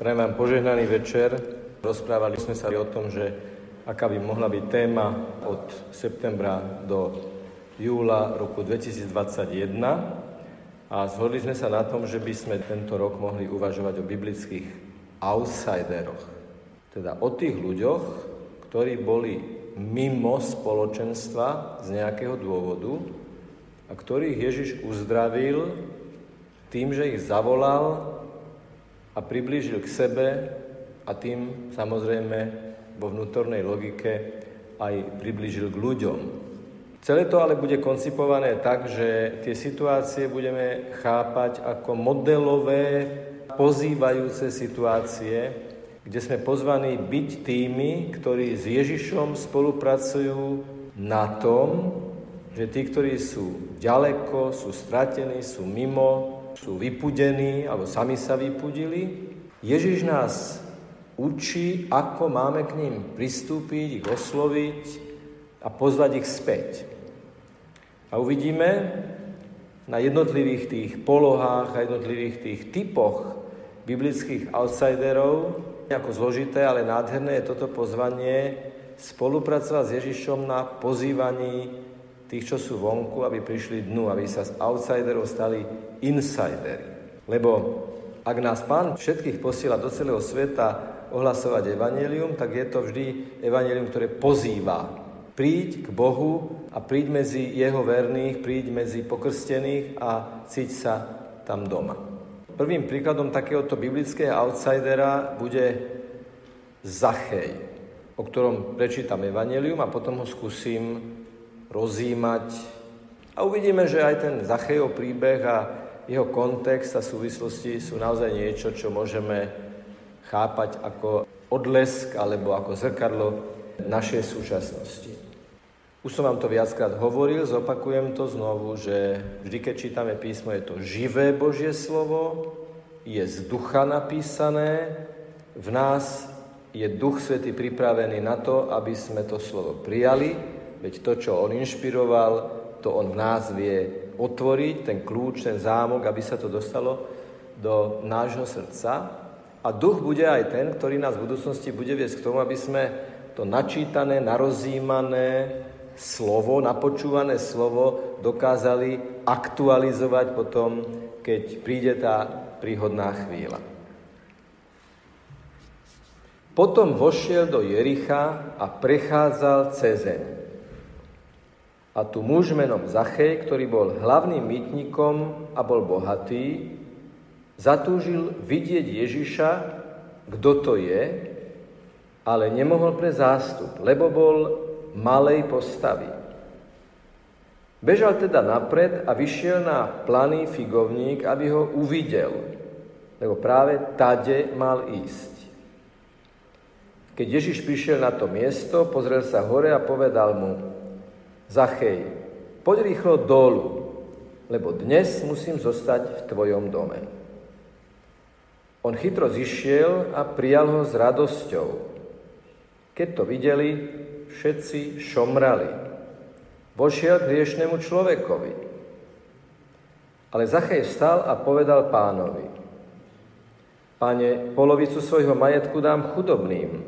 Prajem vám požehnaný večer. Rozprávali sme sa o tom, že aká by mohla byť téma od septembra do júla roku 2021 a zhodli sme sa na tom, že by sme tento rok mohli uvažovať o biblických outsideroch. Teda o tých ľuďoch, ktorí boli mimo spoločenstva z nejakého dôvodu a ktorých Ježiš uzdravil tým, že ich zavolal a priblížil k sebe a tým samozrejme vo vnútornej logike aj priblížil k ľuďom. Celé to ale bude koncipované tak, že tie situácie budeme chápať ako modelové, pozývajúce situácie, kde sme pozvaní byť tými, ktorí s Ježišom spolupracujú na tom, že tí, ktorí sú ďaleko, sú stratení, sú mimo, sú vypudení alebo sami sa vypudili. Ježiš nás učí, ako máme k ním pristúpiť, ich osloviť a pozvať ich späť. A uvidíme na jednotlivých tých polohách a jednotlivých tých typoch biblických outsiderov, ako zložité, ale nádherné je toto pozvanie spolupracovať s Ježišom na pozývaní tých, čo sú vonku, aby prišli dnu, aby sa z outsiderov stali insidery. Lebo ak nás Pán všetkých posiela do celého sveta ohlasovať evanelium, tak je to vždy evanelium, ktoré pozýva. Príď k Bohu a príď medzi jeho verných, príď medzi pokrstených a cíť sa tam doma. Prvým príkladom takéhoto biblického outsidera bude Zachej, o ktorom prečítam evanelium a potom ho skúsim rozímať. A uvidíme, že aj ten Zachejov príbeh a jeho kontext a súvislosti sú naozaj niečo, čo môžeme chápať ako odlesk alebo ako zrkadlo našej súčasnosti. Už som vám to viackrát hovoril, zopakujem to znovu, že vždy, keď čítame písmo, je to živé Božie slovo, je z ducha napísané, v nás je duch svety pripravený na to, aby sme to slovo prijali, veď to, čo on inšpiroval, to on v nás vie otvoriť, ten kľúč, ten zámok, aby sa to dostalo do nášho srdca. A duch bude aj ten, ktorý nás v budúcnosti bude viesť k tomu, aby sme to načítané, narozímané slovo, napočúvané slovo dokázali aktualizovať potom, keď príde tá príhodná chvíľa. Potom vošiel do Jericha a prechádzal cezeň. A tu muž menom Zachej, ktorý bol hlavným mýtnikom a bol bohatý, zatúžil vidieť Ježiša, kto to je, ale nemohol pre zástup, lebo bol malej postavy. Bežal teda napred a vyšiel na planý figovník, aby ho uvidel, lebo práve tade mal ísť. Keď Ježiš prišiel na to miesto, pozrel sa hore a povedal mu, Zachej, poď rýchlo dolu, lebo dnes musím zostať v tvojom dome. On chytro zišiel a prijal ho s radosťou. Keď to videli, všetci šomrali. Vošiel k hriešnemu človekovi. Ale Zachej vstal a povedal pánovi, Pane, polovicu svojho majetku dám chudobným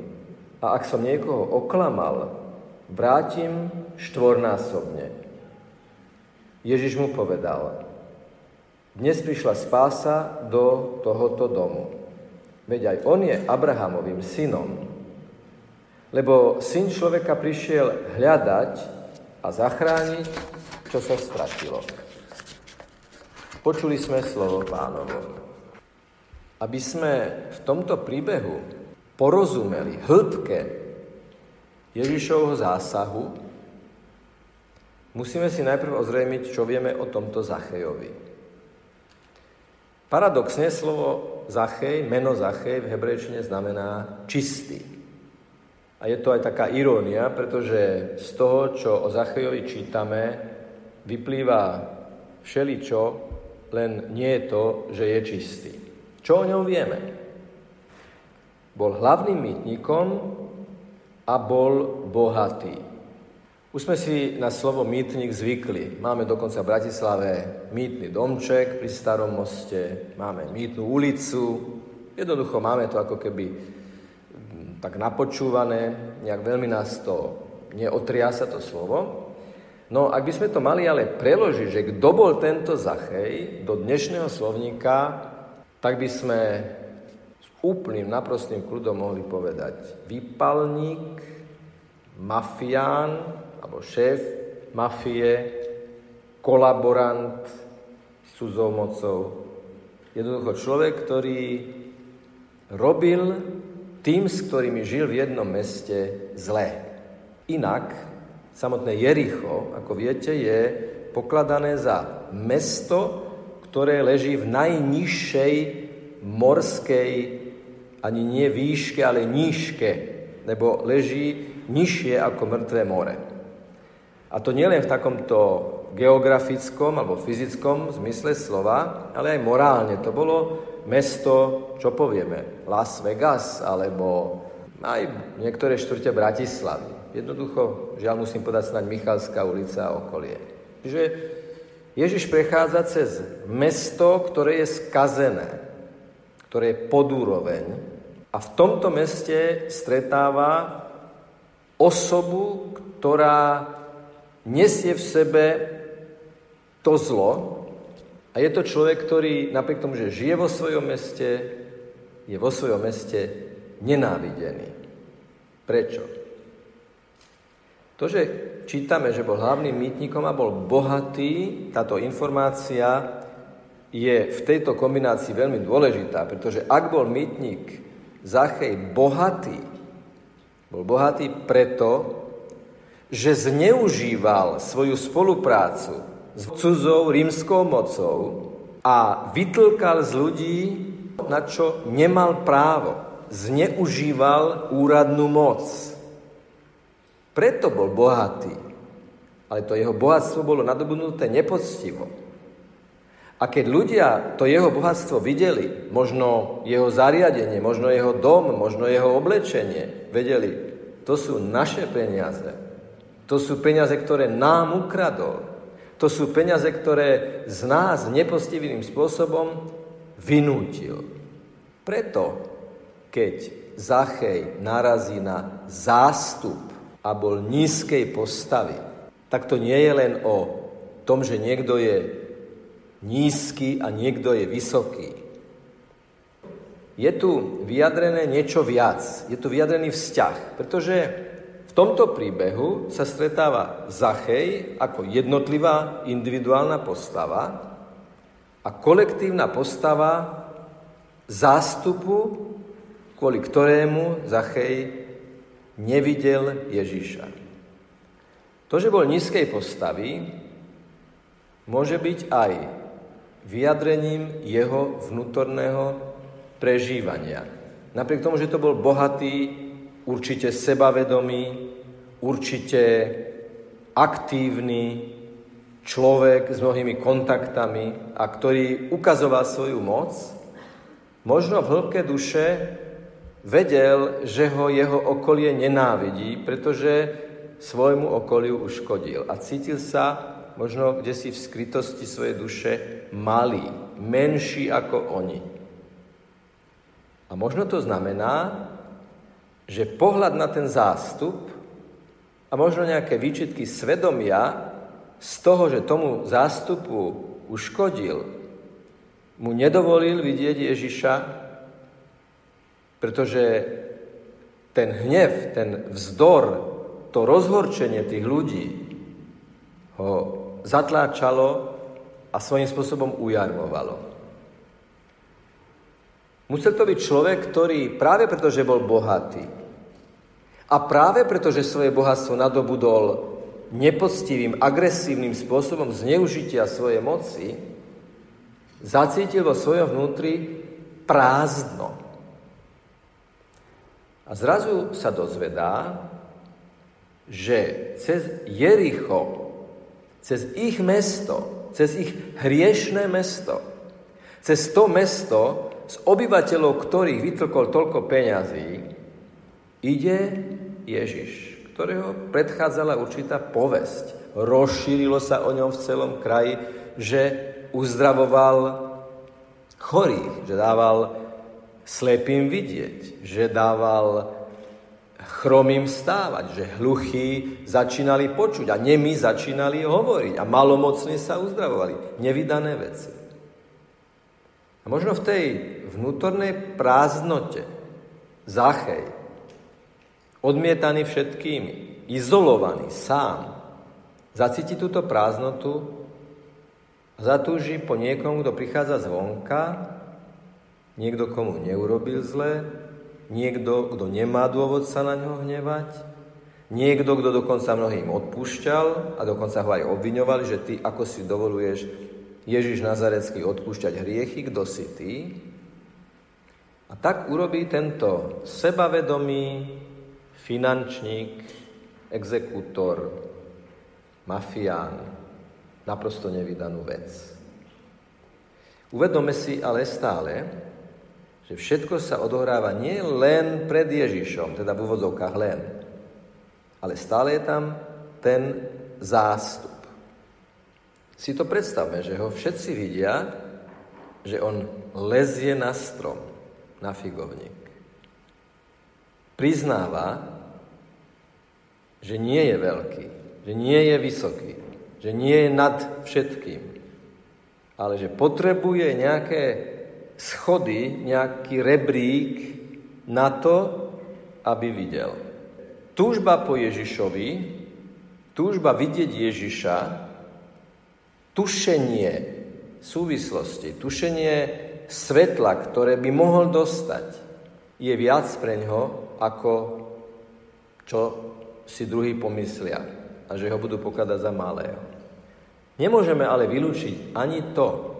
a ak som niekoho oklamal, vrátim štvornásobne. Ježiš mu povedal, dnes prišla spása do tohoto domu. Veď aj on je Abrahamovým synom. Lebo syn človeka prišiel hľadať a zachrániť, čo sa stratilo. Počuli sme slovo pánovo. Aby sme v tomto príbehu porozumeli hĺbke Ježišovho zásahu, Musíme si najprv ozrejmiť, čo vieme o tomto Zachejovi. Paradoxne slovo Zachej, meno Zachej v hebrejčine znamená čistý. A je to aj taká irónia, pretože z toho, čo o Zachejovi čítame, vyplýva všeličo, len nie je to, že je čistý. Čo o ňom vieme? Bol hlavným mýtnikom a bol bohatý. Už sme si na slovo mýtnik zvykli. Máme dokonca v Bratislave mýtny domček pri Starom moste, máme mýtnu ulicu, Jednoducho máme to ako keby tak napočúvané, nejak veľmi nás to neotriasa to slovo. No ak by sme to mali ale preložiť, že kto bol tento Zachej do dnešného slovníka, tak by sme s úplným naprostým kľudom mohli povedať vypalník, mafián alebo šéf mafie, kolaborant s cudzou mocou. Jednoducho človek, ktorý robil tým, s ktorými žil v jednom meste, zlé. Inak samotné Jericho, ako viete, je pokladané za mesto, ktoré leží v najnižšej morskej, ani nie výške, ale nížke, lebo leží nižšie ako mŕtve more. A to nielen v takomto geografickom alebo fyzickom zmysle slova, ale aj morálne. To bolo mesto, čo povieme, Las Vegas alebo aj niektoré štvrte Bratislavy. Jednoducho, žiaľ musím povedať snáď Michalská ulica a okolie. Čiže Ježiš prechádza cez mesto, ktoré je skazené, ktoré je podúroveň a v tomto meste stretáva osobu, ktorá nesie v sebe to zlo a je to človek, ktorý napriek tomu, že žije vo svojom meste, je vo svojom meste nenávidený. Prečo? To, že čítame, že bol hlavným mýtnikom a bol bohatý, táto informácia je v tejto kombinácii veľmi dôležitá, pretože ak bol mýtnik Zachej bohatý, bol bohatý preto, že zneužíval svoju spoluprácu s cudzou rímskou mocou a vytlkal z ľudí, na čo nemal právo. Zneužíval úradnú moc. Preto bol bohatý. Ale to jeho bohatstvo bolo nadobudnuté nepoctivo. A keď ľudia to jeho bohatstvo videli, možno jeho zariadenie, možno jeho dom, možno jeho oblečenie, vedeli, to sú naše peniaze. To sú peniaze, ktoré nám ukradol. To sú peniaze, ktoré z nás nepostivým spôsobom vynútil. Preto, keď Zachej narazí na zástup a bol nízkej postavy, tak to nie je len o tom, že niekto je nízky a niekto je vysoký. Je tu vyjadrené niečo viac. Je tu vyjadrený vzťah, pretože v tomto príbehu sa stretáva Zachej ako jednotlivá individuálna postava a kolektívna postava zástupu, kvôli ktorému Zachej nevidel Ježíša. To, že bol nízkej postavy, môže byť aj vyjadrením jeho vnútorného prežívania. Napriek tomu, že to bol bohatý určite sebavedomý, určite aktívny človek s mnohými kontaktami a ktorý ukazoval svoju moc, možno v hĺbke duše vedel, že ho jeho okolie nenávidí, pretože svojmu okoliu uškodil a cítil sa možno kde si v skrytosti svojej duše malý, menší ako oni. A možno to znamená, že pohľad na ten zástup a možno nejaké výčitky svedomia z toho, že tomu zástupu uškodil, mu nedovolil vidieť Ježiša, pretože ten hnev, ten vzdor, to rozhorčenie tých ľudí ho zatláčalo a svojím spôsobom ujarmovalo. Musel to byť človek, ktorý práve preto, že bol bohatý, a práve preto, že svoje bohatstvo nadobudol nepoctivým, agresívnym spôsobom zneužitia svojej moci, zacítil vo svojom vnútri prázdno. A zrazu sa dozvedá, že cez Jericho, cez ich mesto, cez ich hriešné mesto, cez to mesto, z obyvateľov ktorých vytlkol toľko peňazí, ide Ježiš, ktorého predchádzala určitá povesť. Rozšírilo sa o ňom v celom kraji, že uzdravoval chorých, že dával slepým vidieť, že dával chromým vstávať, že hluchí začínali počuť a nemi začínali hovoriť a malomocní sa uzdravovali. Nevydané veci. A možno v tej vnútornej prázdnote Zachej, odmietaný všetkými, izolovaný, sám, zacíti túto prázdnotu a zatúži po niekom, kto prichádza zvonka, niekto, komu neurobil zle, niekto, kto nemá dôvod sa na ňo hnevať, niekto, kto dokonca mnohým odpúšťal a dokonca ho aj obviňovali, že ty ako si dovoluješ Ježiš Nazarecký odpúšťať hriechy, kto si ty. A tak urobí tento sebavedomý finančník, exekútor, mafián, naprosto nevydanú vec. Uvedome si ale stále, že všetko sa odohráva nie len pred Ježišom, teda v úvodzovkách len, ale stále je tam ten zástup. Si to predstavme, že ho všetci vidia, že on lezie na strom, na figovník. Priznáva, že nie je veľký, že nie je vysoký, že nie je nad všetkým, ale že potrebuje nejaké schody, nejaký rebrík na to, aby videl. Túžba po Ježišovi, túžba vidieť Ježiša, tušenie súvislosti, tušenie svetla, ktoré by mohol dostať, je viac pre ňo, ako čo si druhý pomyslia a že ho budú pokladať za malého. Nemôžeme ale vylúčiť ani to,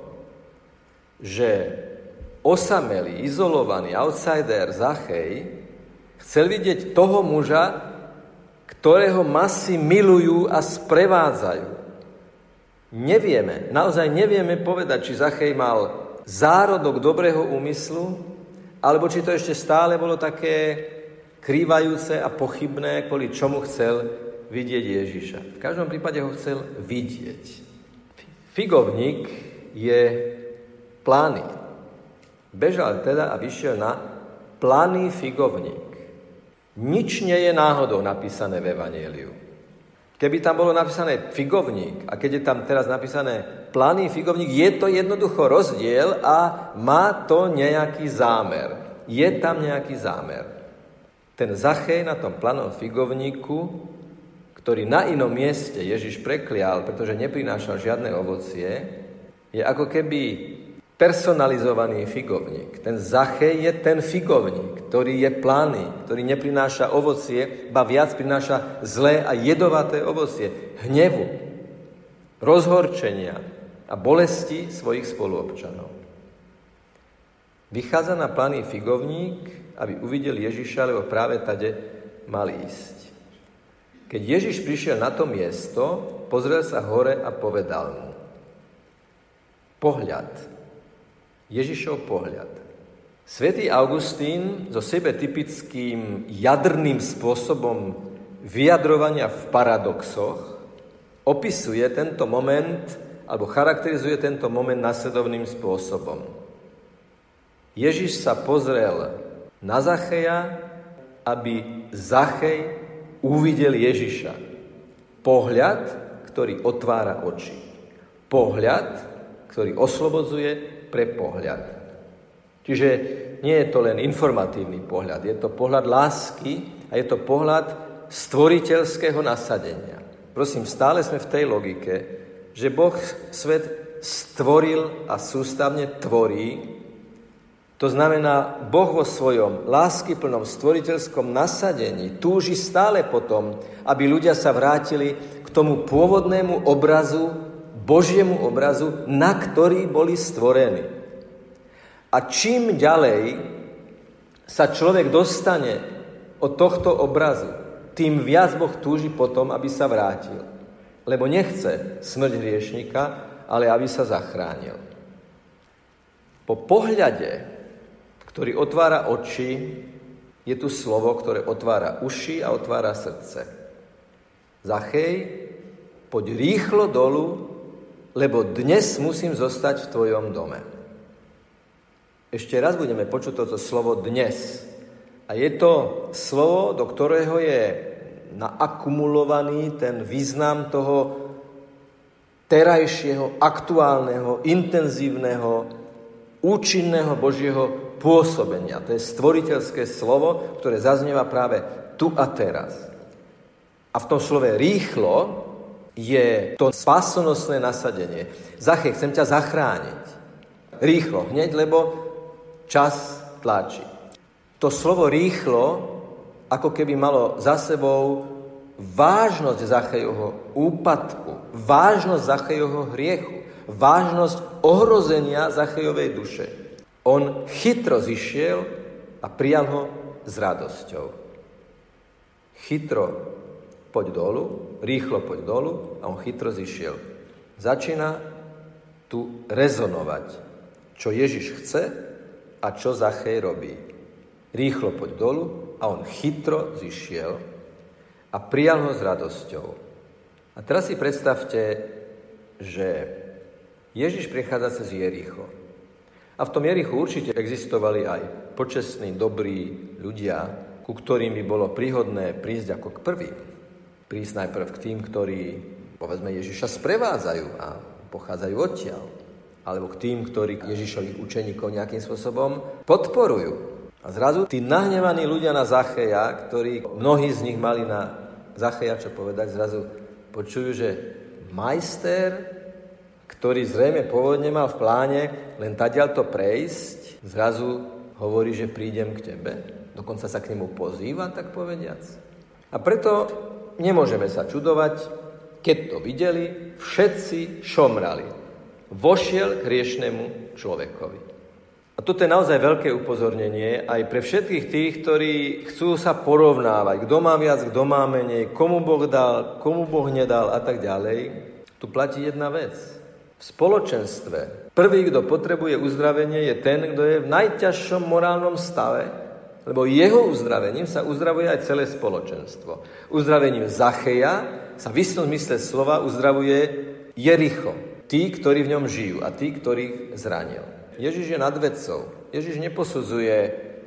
že osamelý, izolovaný outsider Zachej chcel vidieť toho muža, ktorého masy milujú a sprevádzajú. Nevieme, naozaj nevieme povedať, či Zachej mal zárodok dobrého úmyslu, alebo či to ešte stále bolo také krývajúce a pochybné, kvôli čomu chcel vidieť Ježiša. V každom prípade ho chcel vidieť. Figovník je plány. Bežal teda a vyšiel na plány figovník. Nič nie je náhodou napísané v Evangeliu. Keby tam bolo napísané figovník a keď je tam teraz napísané planý figovník, je to jednoducho rozdiel a má to nejaký zámer. Je tam nejaký zámer. Ten Zachej na tom planom figovníku, ktorý na inom mieste Ježiš preklial, pretože neprinášal žiadne ovocie, je ako keby personalizovaný figovník. Ten Zachej je ten figovník, ktorý je plány, ktorý neprináša ovocie, ba viac prináša zlé a jedovaté ovocie, hnevu, rozhorčenia a bolesti svojich spoluobčanov. Vychádza na plány figovník, aby uvidel Ježiša, lebo práve tade mal ísť. Keď Ježiš prišiel na to miesto, pozrel sa hore a povedal mu, pohľad, Ježišov pohľad. Svetý Augustín so sebe typickým jadrným spôsobom vyjadrovania v paradoxoch opisuje tento moment alebo charakterizuje tento moment nasledovným spôsobom. Ježiš sa pozrel na Zacheja, aby Zachej uvidel Ježiša. Pohľad, ktorý otvára oči. Pohľad, ktorý oslobodzuje pre pohľad. Čiže nie je to len informatívny pohľad, je to pohľad lásky a je to pohľad stvoriteľského nasadenia. Prosím, stále sme v tej logike, že Boh svet stvoril a sústavne tvorí. To znamená, Boh vo svojom láskyplnom stvoriteľskom nasadení túži stále potom, aby ľudia sa vrátili k tomu pôvodnému obrazu Božiemu obrazu, na ktorý boli stvorení. A čím ďalej sa človek dostane od tohto obrazu, tým viac Boh túži potom, aby sa vrátil. Lebo nechce smrť hriešnika, ale aby sa zachránil. Po pohľade, ktorý otvára oči, je tu slovo, ktoré otvára uši a otvára srdce. Zachej, poď rýchlo dolu lebo dnes musím zostať v tvojom dome. Ešte raz budeme počuť toto slovo dnes. A je to slovo, do ktorého je naakumulovaný ten význam toho terajšieho, aktuálneho, intenzívneho, účinného Božieho pôsobenia. To je stvoriteľské slovo, ktoré zaznieva práve tu a teraz. A v tom slove rýchlo je to spásonosné nasadenie. Zache, chcem ťa zachrániť. Rýchlo, hneď, lebo čas tlačí. To slovo rýchlo ako keby malo za sebou vážnosť Zachejovho úpadku, vážnosť Zachejovho hriechu, vážnosť ohrozenia Zachejovej duše. On chytro zišiel a prijal ho s radosťou. Chytro poď dolu, rýchlo poď dolu a on chytro zišiel. Začína tu rezonovať, čo Ježiš chce a čo Zachej robí. Rýchlo poď dolu a on chytro zišiel a prijal ho s radosťou. A teraz si predstavte, že Ježiš prichádza cez Jericho. A v tom Jerichu určite existovali aj počestní, dobrí ľudia, ku ktorým by bolo príhodné prísť ako k prvým. Prísť najprv k tým, ktorí, povedzme, Ježiša sprevádzajú a pochádzajú odtiaľ. Alebo k tým, ktorí Ježišových učeníkov nejakým spôsobom podporujú. A zrazu tí nahnevaní ľudia na Zacheja, ktorí mnohí z nich mali na Zacheja čo povedať, zrazu počujú, že majster, ktorý zrejme pôvodne mal v pláne len tadiaľ prejsť, zrazu hovorí, že prídem k tebe. Dokonca sa k nemu pozýva, tak povediac. A preto nemôžeme sa čudovať, keď to videli, všetci šomrali. Vošiel k hriešnemu človekovi. A toto je naozaj veľké upozornenie aj pre všetkých tých, ktorí chcú sa porovnávať, kto má viac, kto má menej, komu Boh dal, komu Boh nedal a tak ďalej. Tu platí jedna vec. V spoločenstve prvý, kto potrebuje uzdravenie, je ten, kto je v najťažšom morálnom stave, lebo jeho uzdravením sa uzdravuje aj celé spoločenstvo. Uzdravením Zacheja sa v istom zmysle slova uzdravuje Jericho. Tí, ktorí v ňom žijú a tí, ktorých zranil. Ježiš je nad vedcov. Ježiš neposudzuje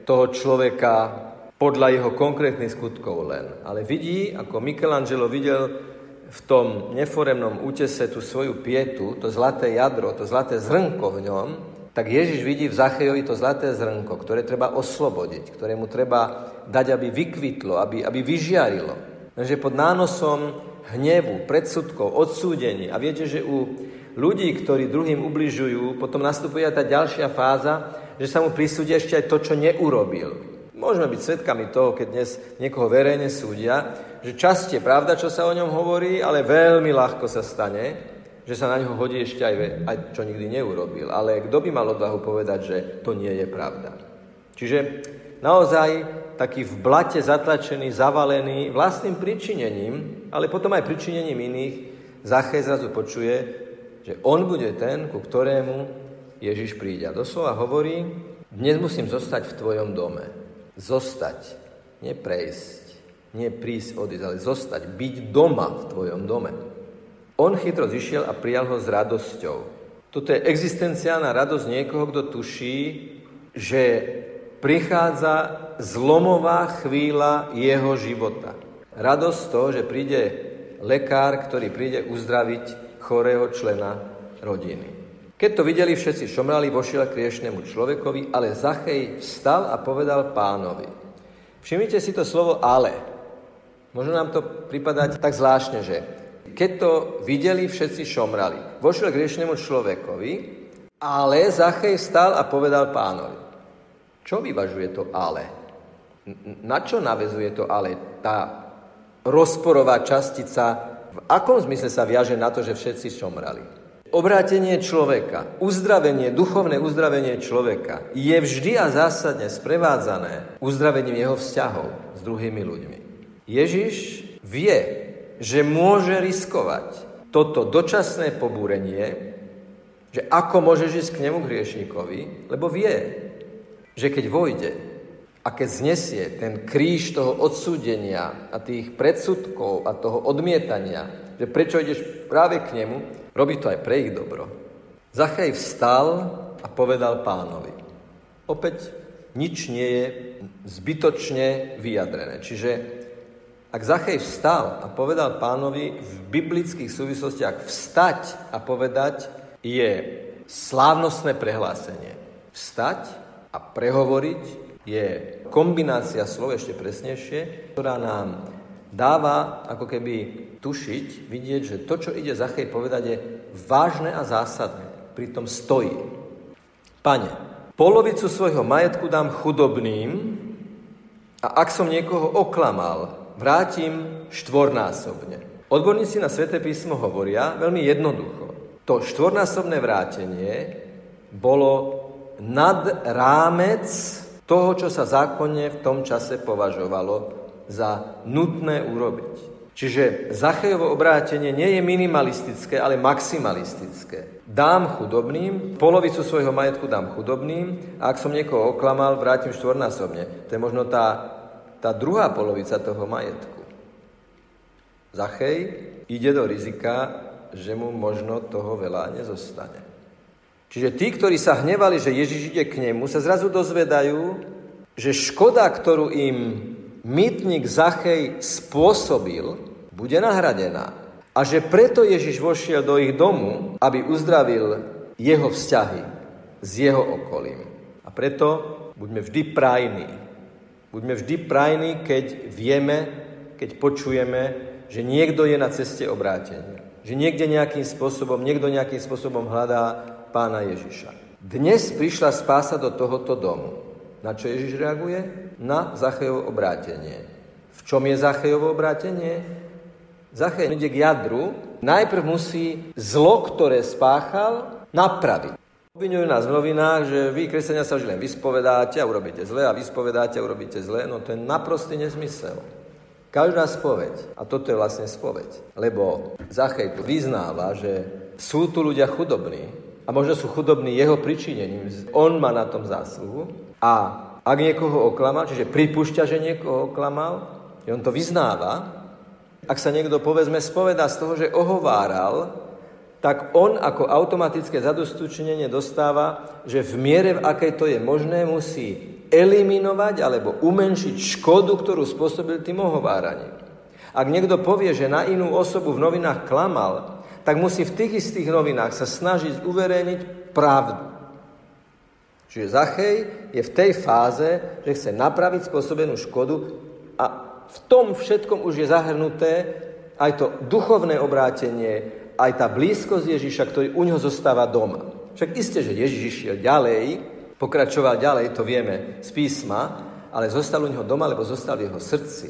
toho človeka podľa jeho konkrétnych skutkov len, ale vidí, ako Michelangelo videl v tom neforemnom útese tú svoju pietu, to zlaté jadro, to zlaté zrnko v ňom, tak Ježiš vidí v Zachejovi to zlaté zrnko, ktoré treba oslobodiť, ktoré mu treba dať, aby vykvitlo, aby, aby vyžiarilo. Lenže pod nánosom hnevu, predsudkov, odsúdení. A viete, že u ľudí, ktorí druhým ubližujú, potom nastupuje tá ďalšia fáza, že sa mu prisúdia ešte aj to, čo neurobil. Môžeme byť svetkami toho, keď dnes niekoho verejne súdia, že častie pravda, čo sa o ňom hovorí, ale veľmi ľahko sa stane, že sa na ňo hodí ešte aj, aj čo nikdy neurobil. Ale kto by mal odvahu povedať, že to nie je pravda? Čiže naozaj taký v blate zatlačený, zavalený vlastným pričinením, ale potom aj pričinením iných, Zachej zrazu počuje, že on bude ten, ku ktorému Ježiš príde. A doslova hovorí, dnes musím zostať v tvojom dome. Zostať, neprejsť, nie prísť, odísť, ale zostať, byť doma v tvojom dome. On chytro zišiel a prijal ho s radosťou. Toto je existenciálna radosť niekoho, kto tuší, že prichádza zlomová chvíľa jeho života. Radosť toho, že príde lekár, ktorý príde uzdraviť chorého člena rodiny. Keď to videli, všetci šomrali, vošiel k riešnemu človekovi, ale Zachej vstal a povedal pánovi. Všimnite si to slovo ale. Možno nám to pripadať tak zvláštne, že keď to videli, všetci šomrali. Vošiel k riešnemu človekovi, ale Zachej vstal a povedal pánovi. Čo vyvažuje to ale? Na čo navezuje to ale? Tá rozporová častica v akom zmysle sa viaže na to, že všetci šomrali? Obrátenie človeka, uzdravenie, duchovné uzdravenie človeka je vždy a zásadne sprevádzané uzdravením jeho vzťahov s druhými ľuďmi. Ježiš vie, že môže riskovať toto dočasné pobúrenie, že ako môžeš ísť k nemu hriešnikovi, lebo vie, že keď vojde a keď znesie ten kríž toho odsúdenia a tých predsudkov a toho odmietania, že prečo ideš práve k nemu, robí to aj pre ich dobro. Zachaj vstal a povedal pánovi. Opäť nič nie je zbytočne vyjadrené. Čiže ak Zachej vstal a povedal pánovi v biblických súvislostiach vstať a povedať je slávnostné prehlásenie. Vstať a prehovoriť je kombinácia slov ešte presnejšie, ktorá nám dáva ako keby tušiť, vidieť, že to, čo ide Zachej povedať, je vážne a zásadné. Pritom stojí. Pane, polovicu svojho majetku dám chudobným a ak som niekoho oklamal, vrátim štvornásobne. Odborníci na Sveté písmo hovoria veľmi jednoducho. To štvornásobné vrátenie bolo nad rámec toho, čo sa zákonne v tom čase považovalo za nutné urobiť. Čiže Zachejovo obrátenie nie je minimalistické, ale maximalistické. Dám chudobným, polovicu svojho majetku dám chudobným a ak som niekoho oklamal, vrátim štvornásobne. To je možno tá tá druhá polovica toho majetku. Zachej ide do rizika, že mu možno toho veľa nezostane. Čiže tí, ktorí sa hnevali, že Ježiš ide k nemu, sa zrazu dozvedajú, že škoda, ktorú im mýtnik Zachej spôsobil, bude nahradená. A že preto Ježiš vošiel do ich domu, aby uzdravil jeho vzťahy s jeho okolím. A preto buďme vždy prajní, Buďme vždy prajní, keď vieme, keď počujeme, že niekto je na ceste obrátenia. Že niekde nejakým spôsobom, niekto nejakým spôsobom hľadá pána Ježiša. Dnes prišla spása do tohoto domu. Na čo Ježiš reaguje? Na Zachejovo obrátenie. V čom je Zachejovo obrátenie? Zachej ide k jadru, najprv musí zlo, ktoré spáchal, napraviť. Obvinujú nás v novinách, že vy, kresťania, sa len vyspovedáte a urobíte zle a vyspovedáte a urobíte zle. No to je naprostý nezmysel. Každá spoveď, a toto je vlastne spoveď, lebo Zachej tu vyznáva, že sú tu ľudia chudobní a možno sú chudobní jeho pričinením. On má na tom zásluhu a ak niekoho oklamal, čiže pripúšťa, že niekoho oklamal, on to vyznáva, ak sa niekto, povedzme, spovedá z toho, že ohováral, tak on ako automatické zadostučnenie dostáva, že v miere, v akej to je možné, musí eliminovať alebo umenšiť škodu, ktorú spôsobil tým ohováraním. Ak niekto povie, že na inú osobu v novinách klamal, tak musí v tých istých novinách sa snažiť uverejniť pravdu. Čiže Zachej je v tej fáze, že chce napraviť spôsobenú škodu a v tom všetkom už je zahrnuté aj to duchovné obrátenie, aj tá blízkosť Ježiša, ktorý u neho zostáva doma. Však isté, že Ježiš išiel ďalej, pokračoval ďalej, to vieme z písma, ale zostal u neho doma, lebo zostal v jeho srdci.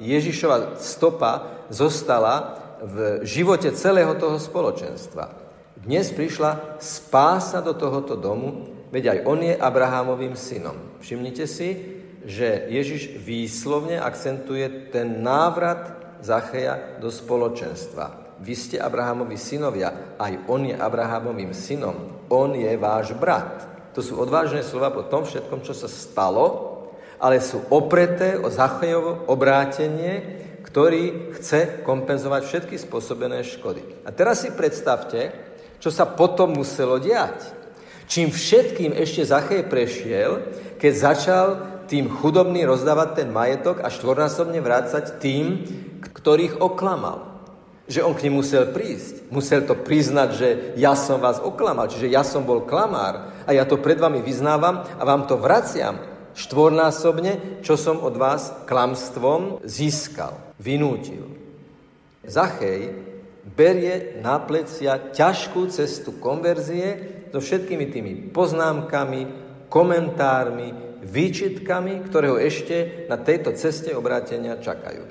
Ježišova stopa zostala v živote celého toho spoločenstva. Dnes prišla spása do tohoto domu, veď aj on je Abrahámovým synom. Všimnite si, že Ježiš výslovne akcentuje ten návrat Zacheja do spoločenstva vy ste Abrahamovi synovia, aj on je Abrahamovým synom, on je váš brat. To sú odvážne slova po tom všetkom, čo sa stalo, ale sú opreté o Zachajovo obrátenie, ktorý chce kompenzovať všetky spôsobené škody. A teraz si predstavte, čo sa potom muselo diať. Čím všetkým ešte Zachej prešiel, keď začal tým chudobný rozdávať ten majetok a štvornásobne vrácať tým, ktorých oklamal že on k nim musel prísť. Musel to priznať, že ja som vás oklamal, čiže ja som bol klamár a ja to pred vami vyznávam a vám to vraciam štvornásobne, čo som od vás klamstvom získal, vynútil. Zachej berie na plecia ťažkú cestu konverzie so všetkými tými poznámkami, komentármi, výčitkami, ktoré ho ešte na tejto ceste obrátenia čakajú.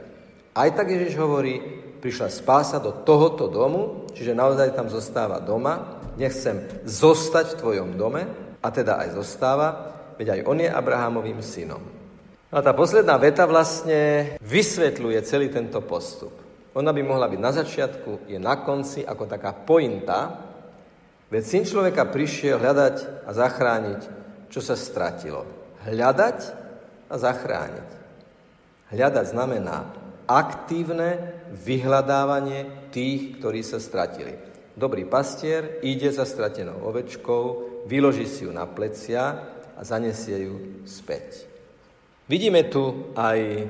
Aj tak Ježiš hovorí, prišla spása do tohoto domu, čiže naozaj tam zostáva doma, nechcem zostať v tvojom dome, a teda aj zostáva, veď aj on je Abrahamovým synom. A tá posledná veta vlastne vysvetľuje celý tento postup. Ona by mohla byť na začiatku, je na konci ako taká pointa, veď syn človeka prišiel hľadať a zachrániť, čo sa stratilo. Hľadať a zachrániť. Hľadať znamená aktívne vyhľadávanie tých, ktorí sa stratili. Dobrý pastier ide za stratenou ovečkou, vyloží si ju na plecia a zanesie ju späť. Vidíme tu aj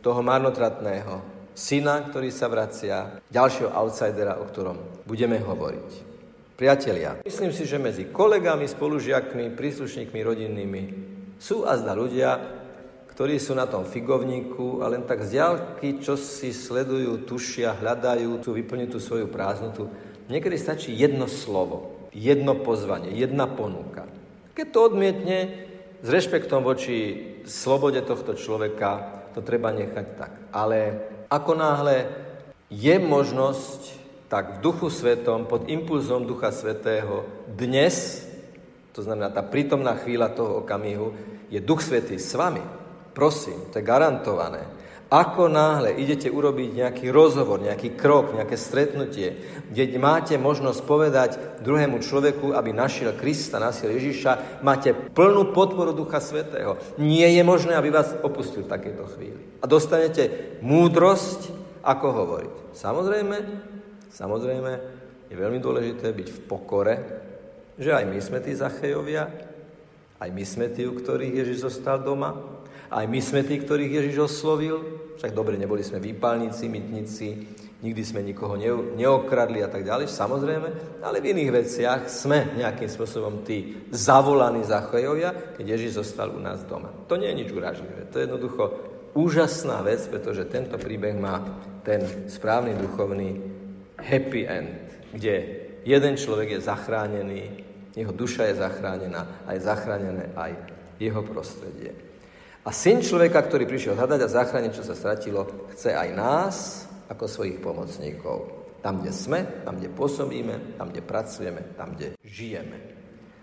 toho marnotratného syna, ktorý sa vracia, ďalšieho outsidera, o ktorom budeme hovoriť. Priatelia, myslím si, že medzi kolegami, spolužiakmi, príslušníkmi rodinnými sú azda ľudia, ktorí sú na tom figovníku a len tak z diaľky, čo si sledujú, tušia, hľadajú, chcú vyplniť tú svoju prázdnotu. Niekedy stačí jedno slovo, jedno pozvanie, jedna ponuka. Keď to odmietne, s rešpektom voči slobode tohto človeka, to treba nechať tak. Ale ako náhle je možnosť, tak v duchu svetom, pod impulzom ducha svetého, dnes, to znamená tá prítomná chvíľa toho okamihu, je duch svetý s vami. Prosím, to je garantované. Ako náhle idete urobiť nejaký rozhovor, nejaký krok, nejaké stretnutie, kde máte možnosť povedať druhému človeku, aby našiel Krista, našiel Ježiša, máte plnú podporu Ducha Svetého. Nie je možné, aby vás opustil v takejto chvíli. A dostanete múdrosť, ako hovoriť. Samozrejme, samozrejme, je veľmi dôležité byť v pokore, že aj my sme tí Zachejovia, aj my sme tí, u ktorých Ježiš zostal doma, aj my sme tí, ktorých Ježiš oslovil, však dobre, neboli sme výpalníci, mytníci, nikdy sme nikoho neokradli a tak ďalej, samozrejme, ale v iných veciach sme nejakým spôsobom tí zavolaní zachojovia, keď Ježiš zostal u nás doma. To nie je nič uražlivé, to je jednoducho úžasná vec, pretože tento príbeh má ten správny duchovný happy end, kde jeden človek je zachránený, jeho duša je zachránená a je zachránené aj jeho prostredie. A syn človeka, ktorý prišiel hľadať a zachrániť, čo sa stratilo, chce aj nás ako svojich pomocníkov. Tam, kde sme, tam, kde pôsobíme, tam, kde pracujeme, tam, kde žijeme.